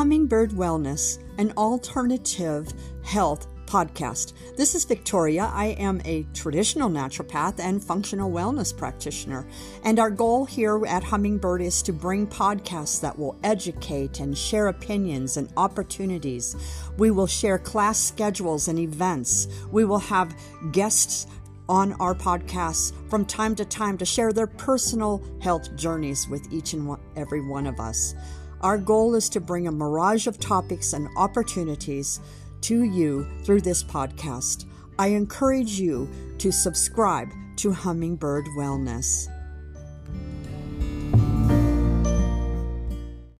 Hummingbird Wellness, an alternative health podcast. This is Victoria. I am a traditional naturopath and functional wellness practitioner. And our goal here at Hummingbird is to bring podcasts that will educate and share opinions and opportunities. We will share class schedules and events. We will have guests on our podcasts from time to time to share their personal health journeys with each and every one of us. Our goal is to bring a mirage of topics and opportunities to you through this podcast. I encourage you to subscribe to Hummingbird Wellness.